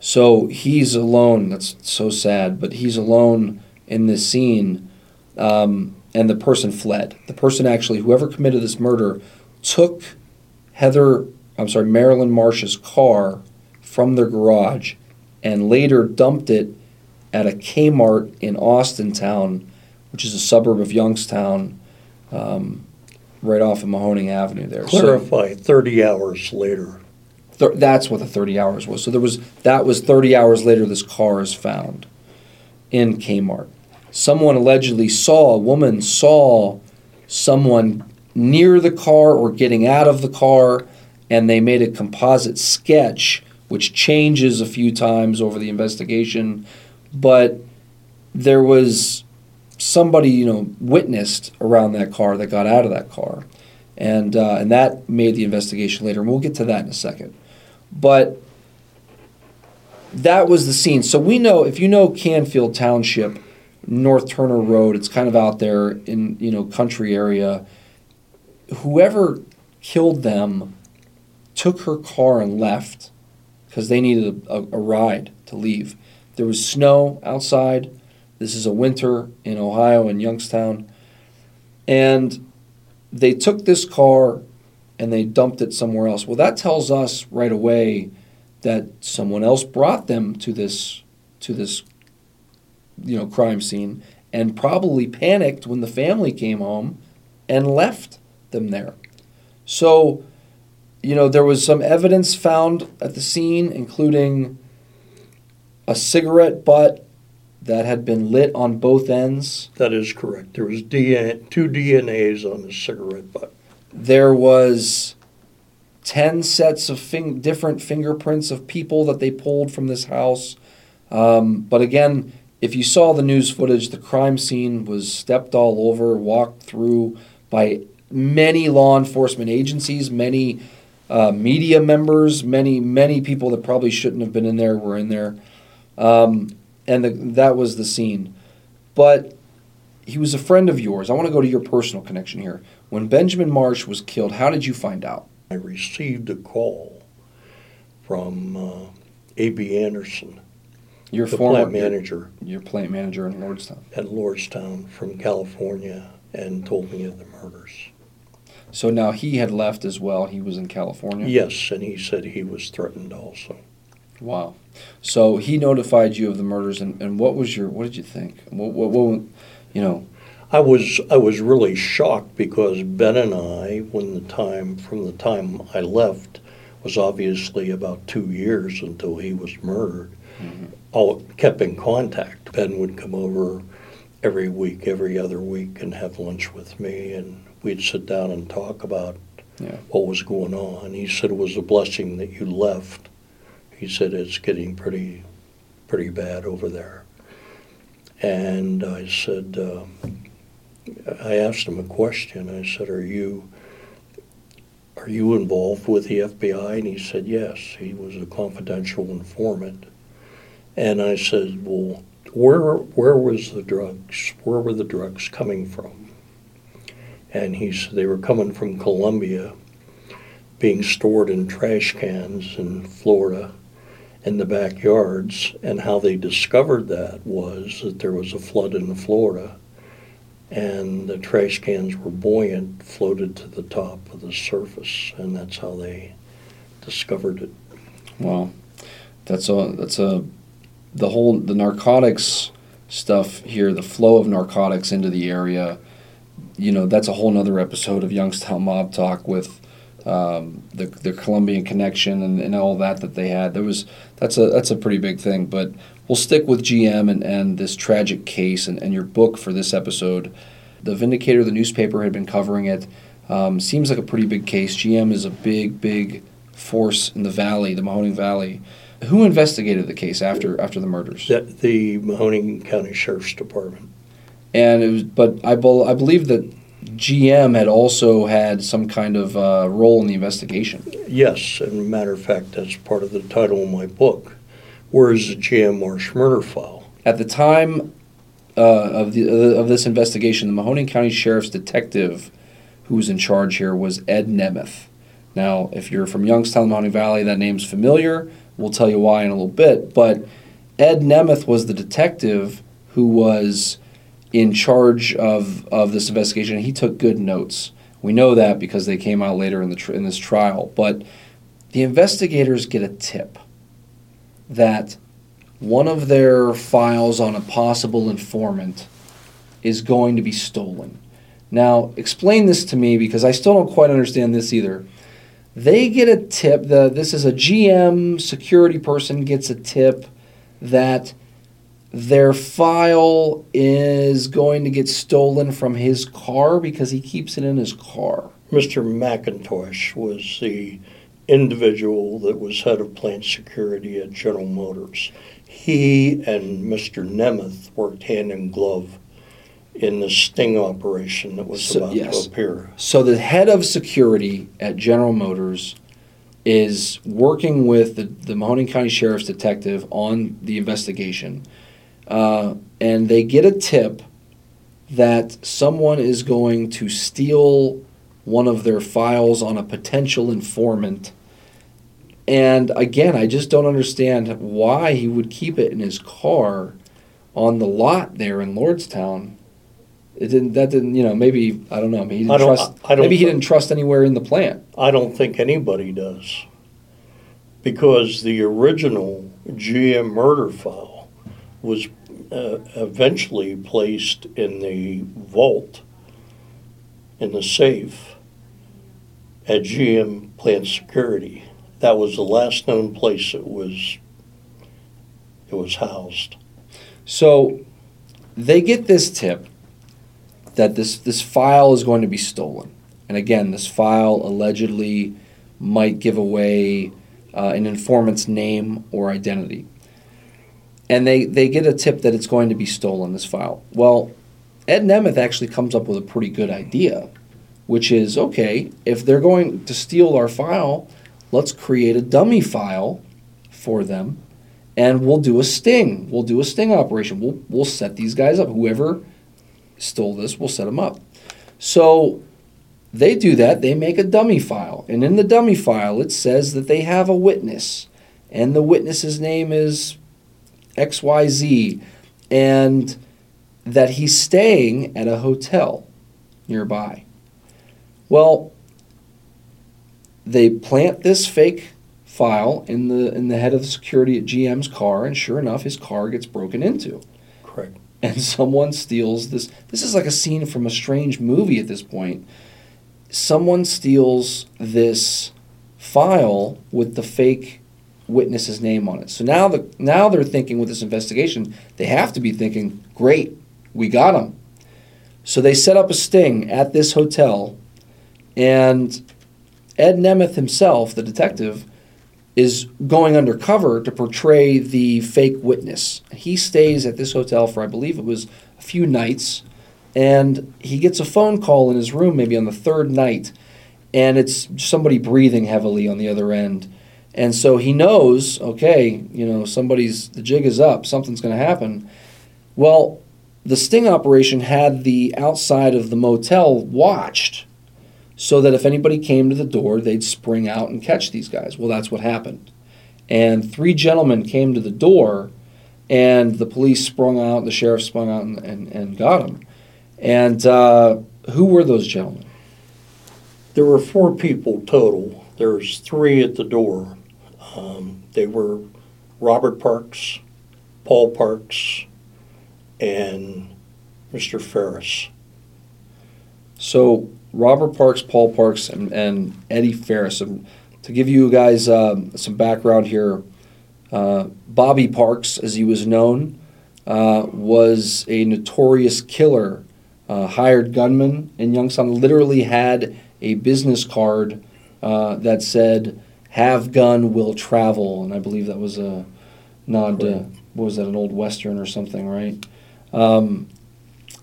So he's alone. That's so sad, but he's alone in this scene, um, and the person fled. The person actually, whoever committed this murder, took Heather, I'm sorry, Marilyn Marsh's car from their garage, and later dumped it at a Kmart in Austintown, which is a suburb of Youngstown, um, right off of Mahoning Avenue there. So- Clarify, 30 hours later. Th- that's what the 30 hours was. So there was that was 30 hours later this car is found in Kmart. Someone allegedly saw a woman saw someone near the car or getting out of the car and they made a composite sketch which changes a few times over the investigation but there was somebody you know witnessed around that car that got out of that car and uh, and that made the investigation later and we'll get to that in a second but that was the scene. So we know if you know Canfield Township, North Turner Road, it's kind of out there in you know country area. Whoever killed them took her car and left because they needed a, a, a ride to leave. There was snow outside. This is a winter in Ohio in Youngstown, and they took this car and they dumped it somewhere else. Well, that tells us right away that someone else brought them to this to this you know crime scene and probably panicked when the family came home and left them there. So, you know, there was some evidence found at the scene including a cigarette butt that had been lit on both ends. That is correct. There was DNA, two DNAs on the cigarette butt. There was 10 sets of fing- different fingerprints of people that they pulled from this house. Um, but again, if you saw the news footage, the crime scene was stepped all over, walked through by many law enforcement agencies, many uh, media members, many, many people that probably shouldn't have been in there were in there. Um, and the, that was the scene. But he was a friend of yours. I want to go to your personal connection here. When Benjamin Marsh was killed, how did you find out? I received a call from uh, A.B. Anderson, Your former plant manager Your plant manager in Lordstown. at Lordstown from California, and told me of the murders. So now he had left as well. He was in California. Yes, and he said he was threatened also. Wow. So he notified you of the murders, and, and what was your what did you think? What, what, what you know? I was I was really shocked because Ben and I, when the time from the time I left, was obviously about two years until he was murdered. Mm-hmm. All kept in contact. Ben would come over every week, every other week, and have lunch with me, and we'd sit down and talk about Yeah. what was going on. He said it was a blessing that you left. He said it's getting pretty, pretty bad over there. And I said, um, I asked him a question. I said, "Are you, are you involved with the FBI?" And he said, "Yes." He was a confidential informant. And I said, "Well, where where was the drugs? Where were the drugs coming from? And he said they were coming from Colombia, being stored in trash cans in Florida, in the backyards. And how they discovered that was that there was a flood in Florida, and the trash cans were buoyant, floated to the top of the surface, and that's how they discovered it. Well, that's a that's a the whole the narcotics stuff here, the flow of narcotics into the area. You know, that's a whole nother episode of Youngstown Mob Talk with um, the the Colombian connection and, and all that that they had. There was that's a that's a pretty big thing. But we'll stick with GM and, and this tragic case and, and your book for this episode. The Vindicator, the newspaper, had been covering it. Um, seems like a pretty big case. GM is a big, big force in the valley, the Mahoning Valley. Who investigated the case after after the murders? The, the Mahoning County Sheriff's Department. And it was, but I, bel I believe that GM had also had some kind of uh, role in the investigation. Yes, and matter of fact, that's part of the title of my book. Where is the GM Marsh murder file? At the time uh, of the uh, of this investigation, the Mahoning County Sheriff's detective who was in charge here was Ed Nemeth. Now, if you're from Youngstown, Mahoning Valley, that name's familiar. We'll tell you why in a little bit. But Ed Nemeth was the detective who was in charge of, of this investigation. He took good notes. We know that because they came out later in the tr- in this trial. But the investigators get a tip that one of their files on a possible informant is going to be stolen. Now, explain this to me because I still don't quite understand this either. They get a tip. The this is a GM security person gets a tip that their file is going to get stolen from his car because he keeps it in his car. Mr. McIntosh was the individual that was head of plant security at General Motors. He and Mr. Nemeth worked hand in glove in the sting operation that was So- about yes. to appear. So the head of security at General Motors is working with the, the Mahoning County Sheriff's detective on the investigation. Uh, and they get a tip that someone is going to steal one of their files on a potential informant. And again, I just don't understand why he would keep it in his car on the lot there in Lordstown. It didn't. That didn't. You know. Maybe I don't know. Maybe he didn't I don't- trust. I don't maybe he didn't trust anywhere in the plant. I don't think anybody does. Because the original GM murder file was uh, eventually placed in the vault, in the safe, at GM Plant Security. That was the last known place it was, it was housed. So they get this tip that this this file is going to be stolen, and again, this file allegedly might give away uh, an informant's name or identity. And they, they get a tip that it's going to be stolen, this file. Well, Ed Nemeth actually comes up with a pretty good idea, which is okay, if they're going to steal our file, let's create a dummy file for them and we'll do a sting. We'll do a sting operation. We'll, we'll set these guys up. Whoever stole this, we'll set them up. So they do that. They make a dummy file. And in the dummy file, it says that they have a witness. And the witness's name is XYZ. And that he's staying at a hotel nearby. Well, they plant this fake file in the in the head of the security at GM's car, and sure enough, his car gets broken into, Correct. and someone steals this. This is like a scene from a strange movie at this point. Someone steals this file with the fake witness's name on it. So now the now they're thinking with this investigation, they have to be thinking, great, we got him. So they set up a sting at this hotel, and Ed Nemeth himself, the detective, is going undercover to portray the fake witness. He stays at this hotel for, I believe it was a few nights, and he gets a phone call in his room maybe on the third night, and it's somebody breathing heavily on the other end. And so he knows, okay, you know, somebody's, the jig is up, something's going to happen. Well, the sting operation had the outside of the motel watched so that if anybody came to the door, they'd spring out and catch these guys. Well, that's what happened. And three gentlemen came to the door, and the police sprung out, the sheriff sprung out and, and, and got them. And uh, who were those gentlemen? There were four people total. There was three at the door. Um, they were Robert Parks, Paul Parks, and Mr. Ferris. So Robert Parks, Paul Parks, and, and Eddie Ferris. And to give you guys um, some background here, uh, Bobby Parks, as he was known, uh, was a notorious killer, uh, hired gunman in Youngstown. Literally had a business card uh, that said "Have gun, will travel," and I believe that was a nod to what was that an old western or something, right? Um,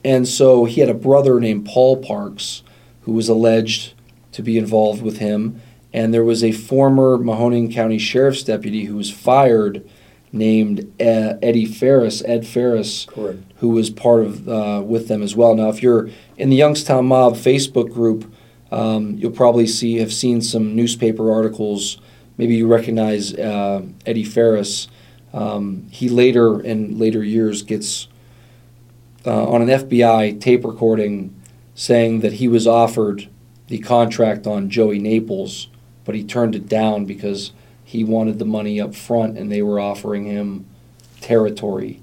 and so he had a brother named Paul Parks who was alleged to be involved with him. And there was a former Mahoning County Sheriff's deputy who was fired named Eddie Ferris, Ed Ferris, Correct. who was part of uh, with them as well. Now, if you're in the Youngstown Mob Facebook group, um, you'll probably see have seen some newspaper articles. Maybe you recognize uh, Eddie Ferris. Um, he later, in later years, gets uh, on an FBI tape recording saying that he was offered the contract on Joey Naples, but he turned it down because he wanted the money up front and they were offering him territory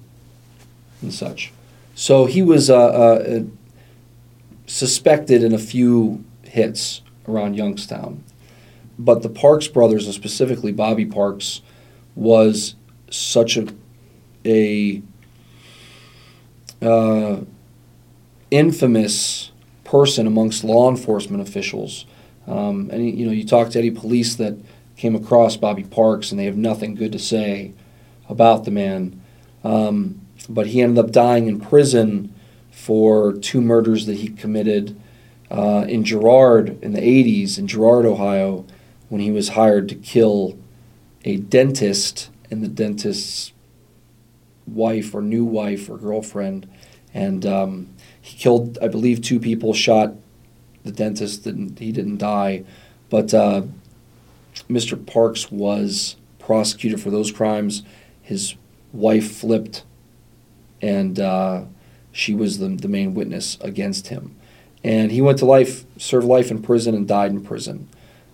and such. So he was uh, uh, suspected in a few hits around Youngstown. But the Parks brothers, and specifically Bobby Parks, was such a, a uh, infamous person amongst law enforcement officials. Um, and you know, you talk to any police that came across Bobby Parks, and they have nothing good to say about the man. Um, but he ended up dying in prison for two murders that he committed uh, in Girard in the 80s in Girard, Ohio, when he was hired to kill a dentist and the dentist's wife or new wife or girlfriend. And um, he killed, I believe, two people, shot the dentist. Didn't, he didn't die. But uh, Mr. Parks was prosecuted for those crimes. His wife flipped, and uh, she was the, the main witness against him. And he went to life, served life in prison, and died in prison.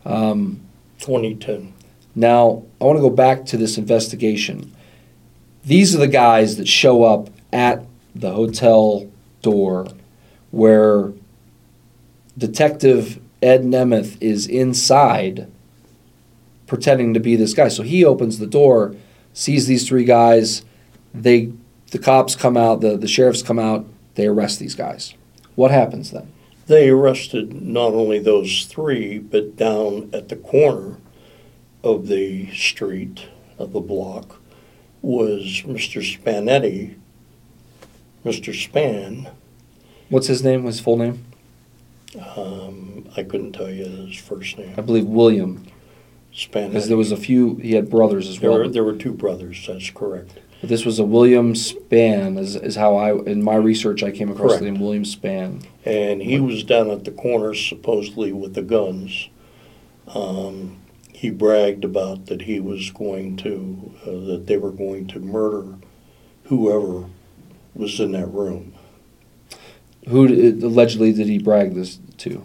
Um, 2010. now, I want to go back to this investigation. These are the guys that show up at the hotel door where Detective Ed Nemeth is inside pretending to be this guy. So he opens the door, sees these three guys, they the cops come out, the, the sheriffs come out, they arrest these guys. What happens then? They arrested not only those three, but down at the corner of the street, of the block, was Mr. Spanetti, Mr. Span. What's his name? His full name? Um, I couldn't tell you his first name. I believe William, Spanetti. because there was a few. He had brothers as There well. were, there were two brothers, that's correct. But this was a William Span, is, is how I, in my research, I came across the name William Span. And he was down at the corner supposedly with the guns. Um, he bragged about that he was going to, uh, that they were going to murder whoever was in that room. Who d- allegedly did he brag this to?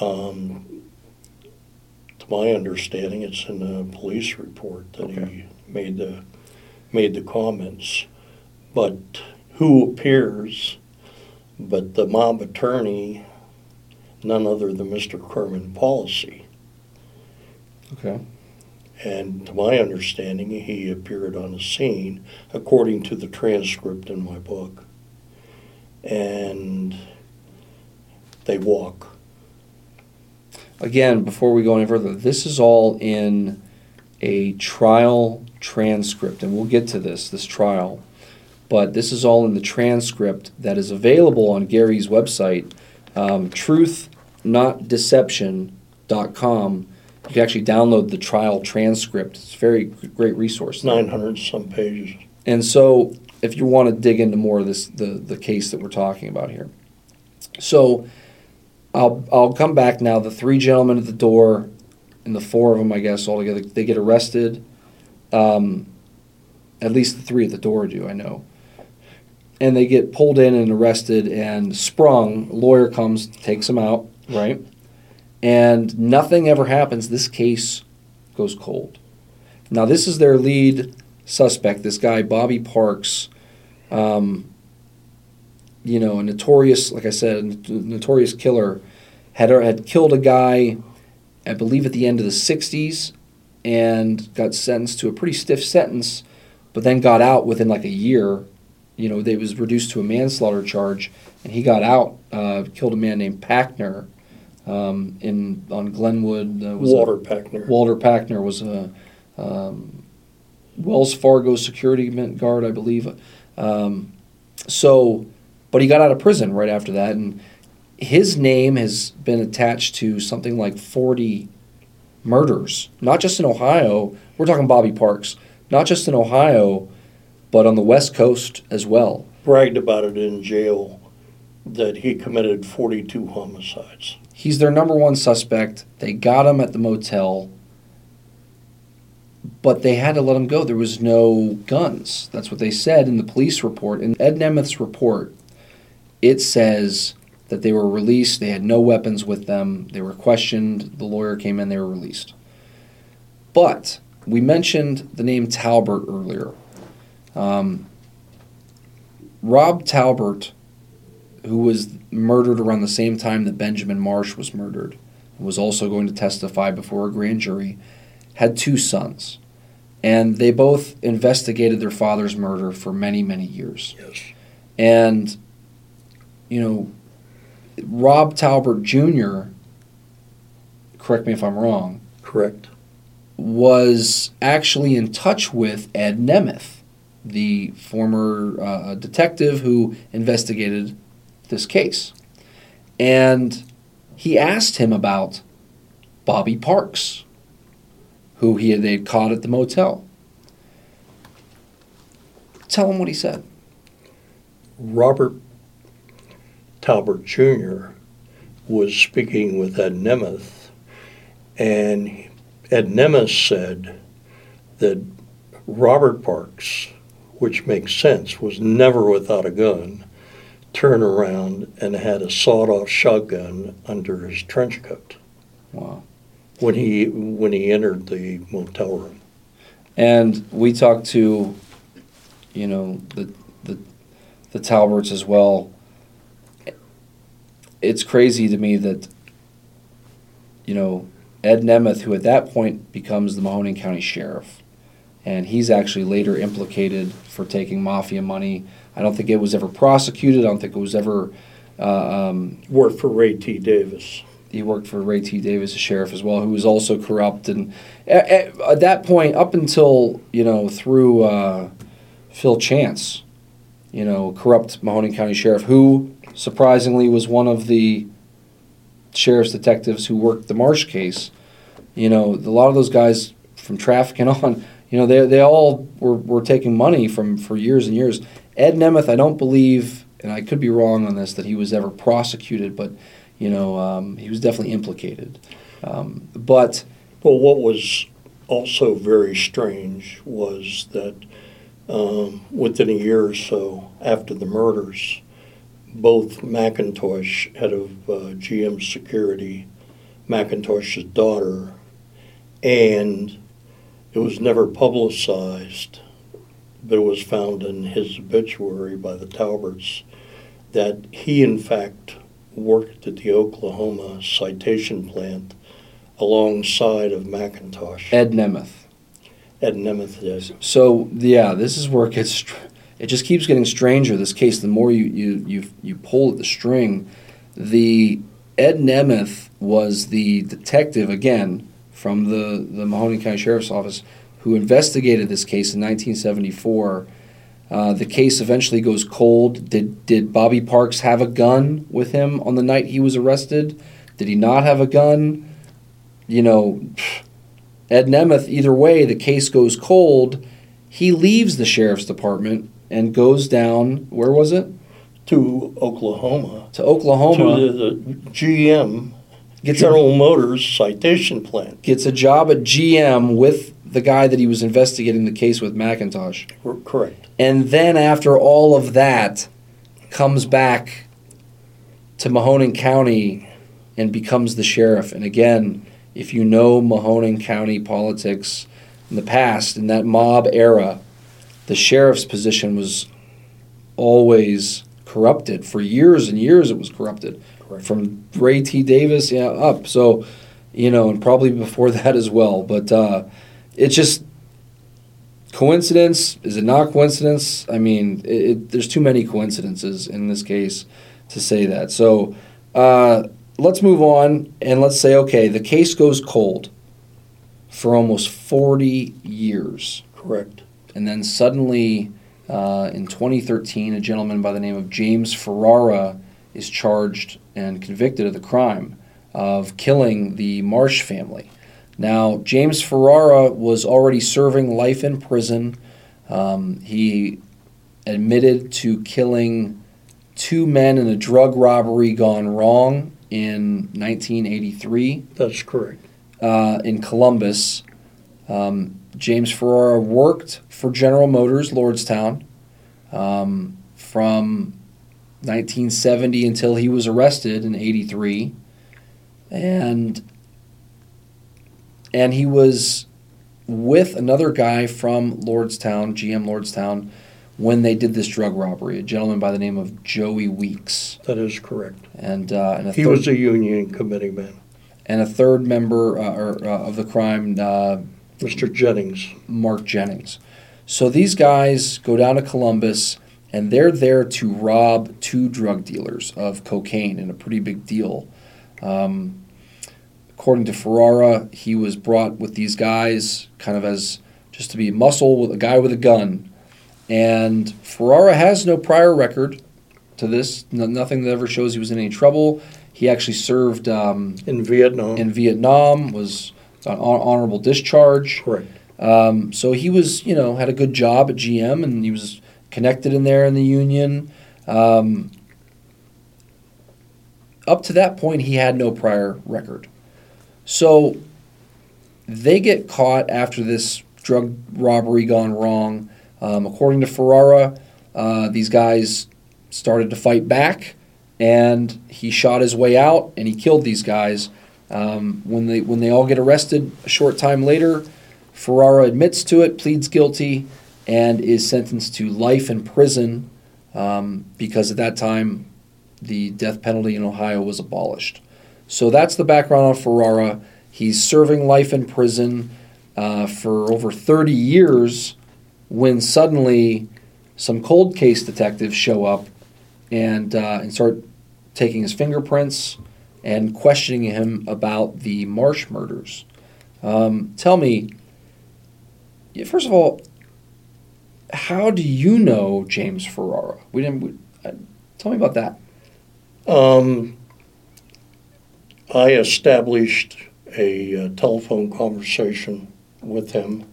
Um, to my understanding, it's in the police report that Okay. he made the made the comments. But who appears? But the mob attorney, none other than Mr. Carmen Policy. Okay. And to my understanding, he appeared on the scene, according to the transcript in my book. And they walk. Again, before we go any further, this is all in a trial transcript, and we'll get to this, this trial. But this is all in the transcript that is available on Gary's website, um, truthnotdeception.com. You can actually download the trial transcript. It's a very great resource. 900 some pages. And so, if you want to dig into more of this, the the case that we're talking about here, so I'll I'll come back now. The three gentlemen at the door, and the four of them, I guess, altogether, they get arrested. Um, at least the three at the door do, I know. And they get pulled in and arrested and sprung. Lawyer comes, takes them out, right? And nothing ever happens. This case goes cold. Now, this is their lead suspect, this guy, Bobby Parks. Um, you know, a notorious, like I said, a notorious killer, had had killed a guy, I believe, at the end of the '60s, and got sentenced to a pretty stiff sentence, but then got out within like a year. You know, they was reduced to a manslaughter charge, and he got out. Uh, killed a man named Packner um, in on Glenwood. Uh, was a- Walter Packner. Walter Packner was a um, Wells Fargo security guard, I believe. Um, so, but he got out of prison right after that, and his name has been attached to something like 40 murders, not just in Ohio. We're talking Bobby Parks, not just in Ohio, but on the West Coast as well. bragged about it in jail that he committed 42 homicides. He's their number one suspect. They got him at the motel, but they had to let him go. There was no guns. That's what they said in the police report. In Ed Nemeth's report, it says that they were released. They had no weapons with them. They were questioned. The lawyer came in. They were released. But we mentioned the name Talbert earlier. Um, Rob Talbert, who was murdered around the same time that Benjamin Marsh was murdered, and was also going to testify before a grand jury, had two sons. And they both investigated their father's murder for many, many years. Yes. And, you know, Rob Talbert Jr., correct me if I'm wrong, Correct. was actually in touch with Ed Nemeth, the former uh, detective who investigated this case. And he asked him about Bobby Parks, who he had, they had caught at the motel. Tell him what he said. Robert Talbert Jr. was speaking with Ed Nemeth, and Ed Nemeth said that Robert Parks, which makes sense, was never without a gun, turned around and had a sawed-off shotgun under his trench coat Wow. when he when he entered the motel room. And we talked to, you know, the the the Talberts as well. It's crazy to me that, you know, Ed Nemeth, who at that point becomes the Mahoning County Sheriff, and he's actually later implicated for taking mafia money. I don't think it was ever prosecuted. I don't think it was ever. Uh, um, Worked for Ray T. Davis. he worked for Ray T. Davis, a sheriff as well, who was also corrupt. And at, at, at that point, up until you know through uh, Phil Chance, you know, corrupt Mahoning County sheriff, who surprisingly was one of the sheriff's detectives who worked the Marsh case. You know, a lot of those guys from trafficking on, you know, they they all were, were taking money from for years and years. Ed Nemeth, I don't believe, and I could be wrong on this, that he was ever prosecuted, but you know, um, he was definitely implicated. Um, but Well, what was also very strange was that um, within a year or so after the murders, both McIntosh, head of uh, GM Security, McIntosh's daughter, and it was never publicized, but it was found in his obituary by the Talberts that he, in fact, worked at the Oklahoma citation plant alongside of McIntosh. Ed Nemeth. Ed Nemeth yes. So yeah, this is where it gets. It just keeps getting stranger. This case, the more you you you you pull at the string, the Ed Nemeth was the detective again from the the Mahoning County Sheriff's Office who investigated this case in 1974. Uh, the case eventually goes cold. Did did Bobby Parks have a gun with him on the night he was arrested? Did he not have a gun? You know, Ed Nemeth. Either way, the case goes cold, he leaves the sheriff's department and goes down. Where was it? To Oklahoma. To Oklahoma. To the, the GM, gets a, General Motors citation plant. gets a job at GM with the guy that he was investigating the case with McIntosh. Cor- Correct. And then after all of that, comes back to Mahoning County and becomes the sheriff. And again, if you know Mahoning County politics in the past, in that mob era, the sheriff's position was always corrupted. For years and years, it was corrupted. Correct. From Ray T. Davis, yeah, up. So, you know, and probably before that as well. But uh, it's just coincidence. Is it not coincidence? I mean, it, it, there's too many coincidences in this case to say that. So uh, let's move on and let's say, okay, the case goes cold for almost 40 years. Correct. And then suddenly, uh, in 2013, a gentleman by the name of James Ferrara is charged and convicted of the crime of killing the Marsh family. Now, James Ferrara was already serving life in prison. Um, he admitted to killing two men in a drug robbery gone wrong in 1983 That's correct. uh, in Columbus. Um, James Ferrara worked for General Motors, Lordstown, um, from 1970 until he was arrested in '83, and and he was with another guy from Lordstown, GM Lordstown, when they did this drug robbery. A gentleman by the name of Joey Weeks, That is correct. and uh, and a He third- was a union committee man. and a third member uh, or, uh, of the crime. Mr. Jennings. Mark Jennings. So these guys go down to Columbus and they're there to rob two drug dealers of cocaine in a pretty big deal. Um, according to Ferrara, he was brought with these guys kind of as just to be muscle with a guy with a gun. And Ferrara has no prior record to this, no, nothing that ever shows he was in any trouble. He actually served um, In Vietnam. in Vietnam, was on hon- honorable discharge. correct. Um, so he was, you know, had a good job at GM and he was connected in there in the union. Um, up to that point, he had no prior record. So they get caught after this drug robbery gone wrong. Um, according to Ferrara, uh, these guys started to fight back, and he shot his way out and he killed these guys. Um, when they when they all get arrested a short time later, Ferrara admits to it, pleads guilty, and is sentenced to life in prison um, because at that time the death penalty in Ohio was abolished. So that's the background on Ferrara. He's serving life in prison uh, for over 30 years when suddenly some cold case detectives show up and, uh, and start taking his fingerprints and questioning him about the Marsh murders. Um, tell me, first of all, how do you know James Ferrara? We didn't. We, uh, tell me about that. Um, I established a uh, telephone conversation with him,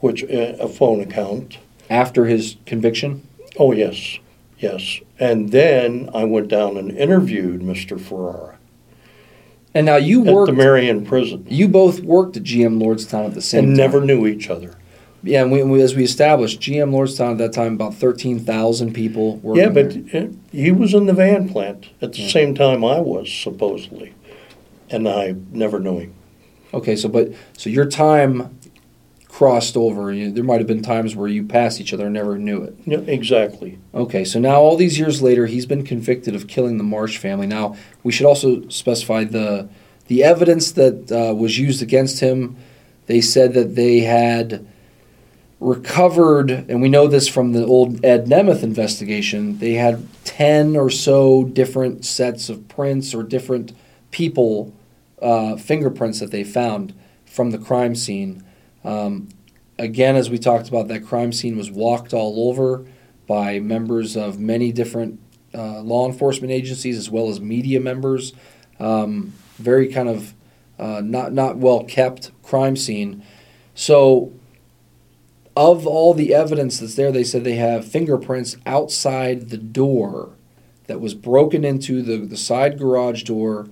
which uh, a phone account. After his conviction, Oh yes, yes. And then I went down and interviewed Mr. Ferrara and now you worked at the Marion prison, you both worked at GM Lordstown at the same and time. never knew each other. Yeah, and we, we, as we established, GM Lordstown at that time about thirteen thousand people working Yeah, but he was in the van plant at the same time I was supposedly, and I never knew him. Okay, so but so your time crossed over. You, there might have been times where you passed each other and never knew it. Yeah, exactly. Okay, so now all these years later, he's been convicted of killing the Marsh family. Now we should also specify the the evidence that uh, was used against him. They said that they had recovered, and we know this from the old Ed Nemeth investigation. They had ten or so different sets of prints or different people uh, fingerprints that they found from the crime scene. Um, again, as we talked about, that crime scene was walked all over by members of many different uh, law enforcement agencies as well as media members. Um, very kind of uh, not not well kept crime scene. So of all the evidence that's there, they said they have fingerprints outside the door that was broken into the, the side garage door.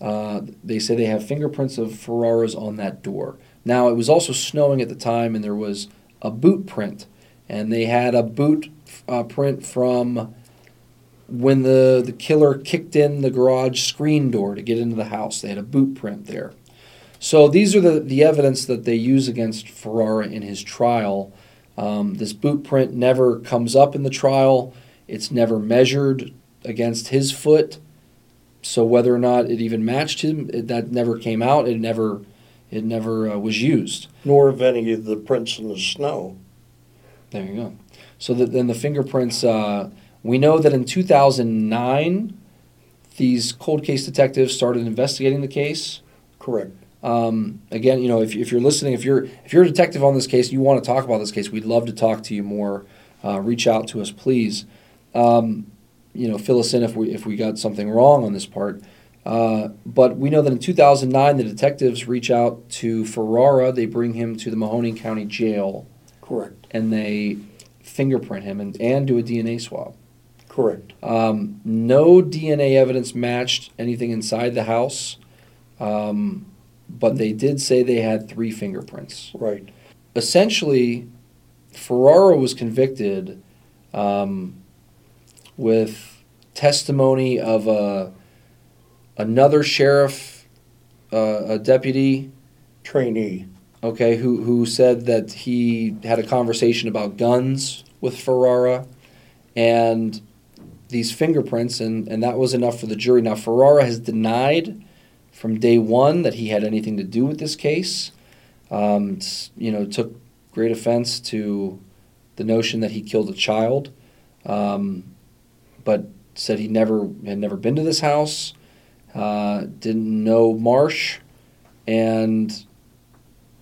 Uh, they say they have fingerprints of Ferraras on that door. Now, it was also snowing at the time, and there was a boot print. And they had a boot uh, print from when the, the killer kicked in the garage screen door to get into the house. They had a boot print there. So these are the, the evidence that they use against Ferrara in his trial. Um, this boot print never comes up in the trial. It's never measured against his foot. So whether or not it even matched him, it, that never came out. It never, it never uh, was used. Nor of any of the prints in the snow. There you go. So that then the fingerprints. Uh, we know that in 2009, these cold case detectives started investigating the case. Correct. Um, again, you know, if, if you're listening, if you're if you're a detective on this case, you want to talk about this case, we'd love to talk to you more. Uh, reach out to us, please. Um, you know, fill us in if we if we got something wrong on this part. Uh, but we know that in 2009, the detectives reach out to Ferrara. They bring him to the Mahoning County Jail, Correct. and they fingerprint him and, and do a DNA swab. Correct. Um, no DNA evidence matched anything inside the house, um, but they did say they had three fingerprints. Right. Essentially, Ferrara was convicted um, with testimony of a, another sheriff, uh, a deputy, Trainee. okay, who, who said that he had a conversation about guns with Ferrara and these fingerprints, and, and that was enough for the jury. Now, Ferrara has denied from day one that he had anything to do with this case. Um, you know, took great offense to the notion that he killed a child, um, but said he never had never been to this house, uh, didn't know Marsh, and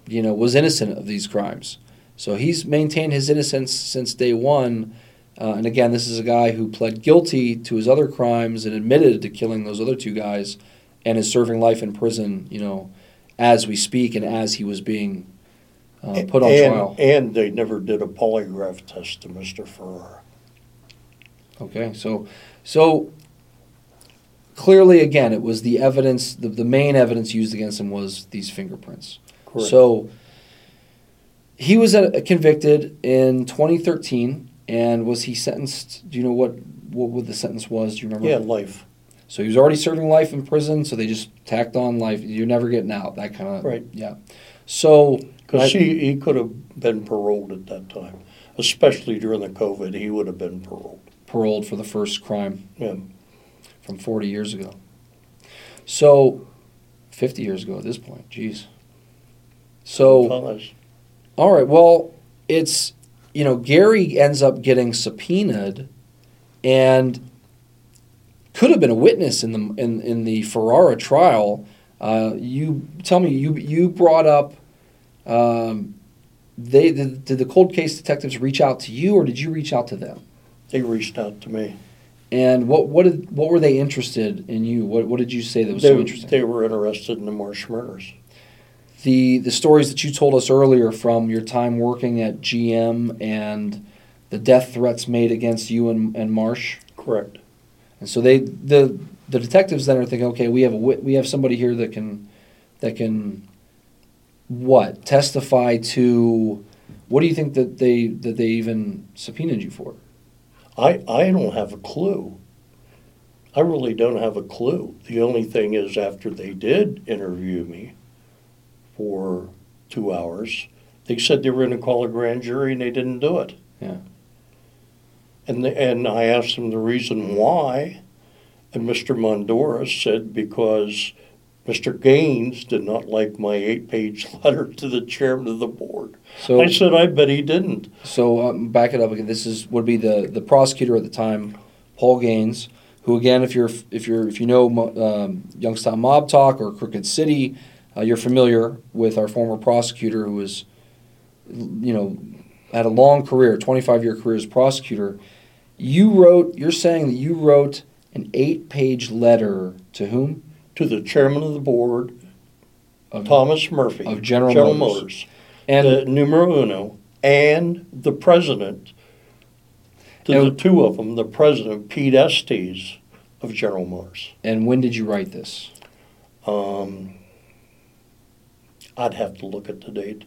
you know, was innocent of these crimes. So he's maintained his innocence since day one. Uh, and again, this is a guy who pled guilty to his other crimes and admitted to killing those other two guys and is serving life in prison, you know, as we speak and as he was being uh, put on and, trial. And they never did a polygraph test to Mr. Ferrara. Okay, so so clearly, again, it was the evidence. The, the main evidence used against him was these fingerprints. Correct. So he was uh, convicted in 2013, and was he sentenced? Do you know what what, the sentence was? Do you remember? yeah, life. So he was already serving life in prison, so they just tacked on life. You're never getting out. That kind of Right. Yeah. So Because he, he could have been paroled at that time, especially during the COVID. He would have been paroled. paroled for the first crime Yeah. From 40 years ago. So 50 years ago at this point. Jeez. So. All right. Well, it's you know Gary ends up getting subpoenaed, and could have been a witness in the in, in the Ferrara trial. Uh, you tell me you you brought up. Um, they did, did the cold case detectives reach out to you, or did you reach out to them? They reached out to me. And what what did what were they interested in you? What what did you say that was They, so interesting? they were interested in the Marsh murders. the the stories that you told us earlier from your time working at GM and the death threats made against you and, and Marsh. Correct. And so they the the detectives then are thinking, okay, we have a we have somebody here that can that can what testify to what do you think that they that they even subpoenaed you for? I, I don't have a clue. I really don't have a clue. The only thing is, after they did interview me for two hours, they said they were going to call a grand jury and they didn't do it. Yeah. And, the, and I asked them the reason why, and Mr. Mondora said because Mr. Gains did not like my eight page letter to the chairman of the board. So I said, I bet he didn't. So um, back it up again. This is would be the the prosecutor at the time, Paul Gains, who again, if you're if you're if you know um, Youngstown Mob Talk or Crooked City, uh, you're familiar with our former prosecutor who was, you know, had a long career, 25 year career as prosecutor. You wrote. You're saying that you wrote an eight page letter to whom? To the chairman of the board, Of, Thomas Murphy Of General Motors. Motors. and the numero uno, and the president. To the two of them, the president, Pete Estes of General Motors. And when did you write this? Um, I'd have to look at the date.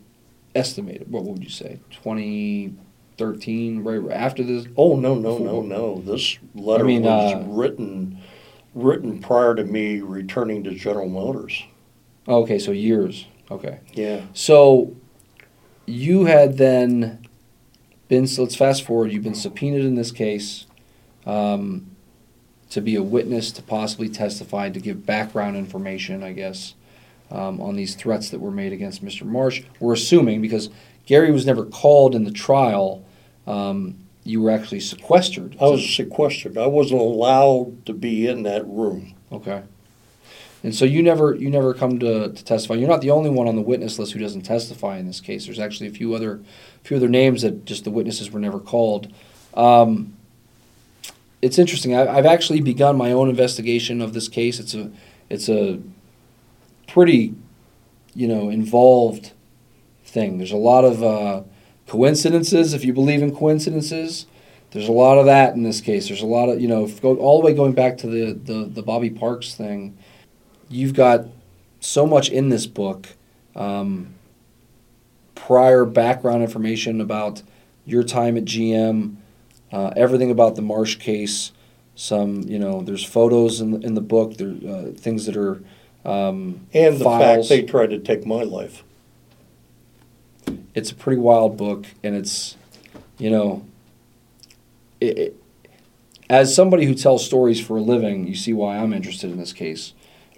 Estimated. What would you say? 2013, right right after this? Oh no no Before. no no! This letter I mean, was uh, written written prior to me returning to General Motors. Okay, so years. Okay. Yeah. So you had then been, so let's fast forward, you've been subpoenaed in this case um, to be a witness, to possibly testify, to give background information, I guess, um, on these threats that were made against Mr. Marsh. We're assuming, because Gary was never called in the trial, um, you were actually sequestered. I was sequestered. I wasn't allowed to be in that room. Okay. And so you never you never come to, to testify. You're not the only one on the witness list who doesn't testify in this case. There's actually a few other few other names that just the witnesses were never called. Um, it's interesting. I, I've actually begun my own investigation of this case. It's a it's a pretty you know involved thing. There's a lot of uh, coincidences, if you believe in coincidences. There's a lot of that in this case. There's a lot of you know go, all the way going back to the, the the Bobby Parks thing. You've got so much in this book, um, prior background information about your time at GM, uh, everything about the Marsh case. Some you know there's photos in the, in the book. There uh, things that are um, And the files. fact they tried to take my life. It's a pretty wild book, and it's, you know, it, it, as somebody who tells stories for a living, you see why I'm interested in this case.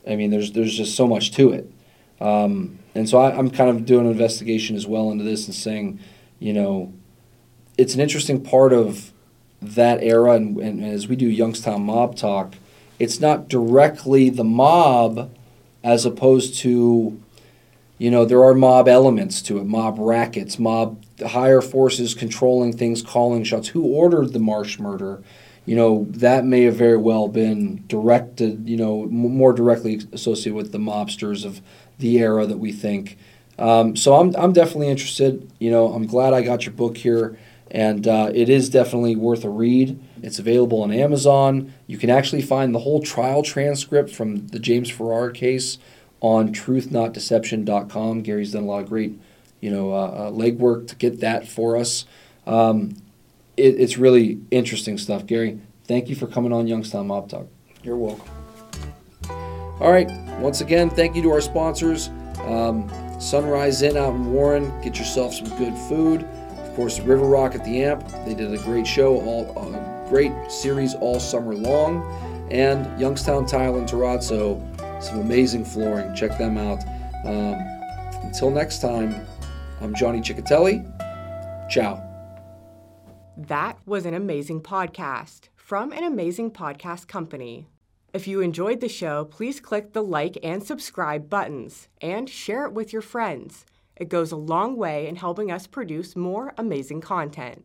I mean, there's there's just so much to it, um, and so I, I'm kind of doing an investigation as well into this and saying, you know, it's an interesting part of that era, and, and as we do Youngstown mob talk, it's not directly the mob, as opposed to you know, there are mob elements to it, mob rackets, mob higher forces controlling things, calling shots. Who ordered the Marsh murder? You know, that may have very well been directed, you know, m- more directly associated with the mobsters of the era that we think. Um, so I'm, I'm definitely interested. You know, I'm glad I got your book here, and uh, it is definitely worth a read. It's available on Amazon. You can actually find the whole trial transcript from the James Ferrara case on truthnotdeception.com. Gary's done a lot of great, you know, uh, uh, legwork to get that for us. Um, it, it's really interesting stuff. Gary, thank you for coming on Youngstown Mob Talk. You're welcome. All right, once again, thank you to our sponsors. Um, Sunrise Inn out in Warren. Get yourself some good food. Of course, River Rock at the Amp. They did a great show, all a great series all summer long. And Youngstown Tile and Terrazzo, some amazing flooring. Check them out. Um, until next time, I'm Johnny Chechitelli. Ciao. That was an amazing podcast from an amazing podcast company. If you enjoyed the show, please click the like and subscribe buttons and share it with your friends. It goes a long way in helping us produce more amazing content.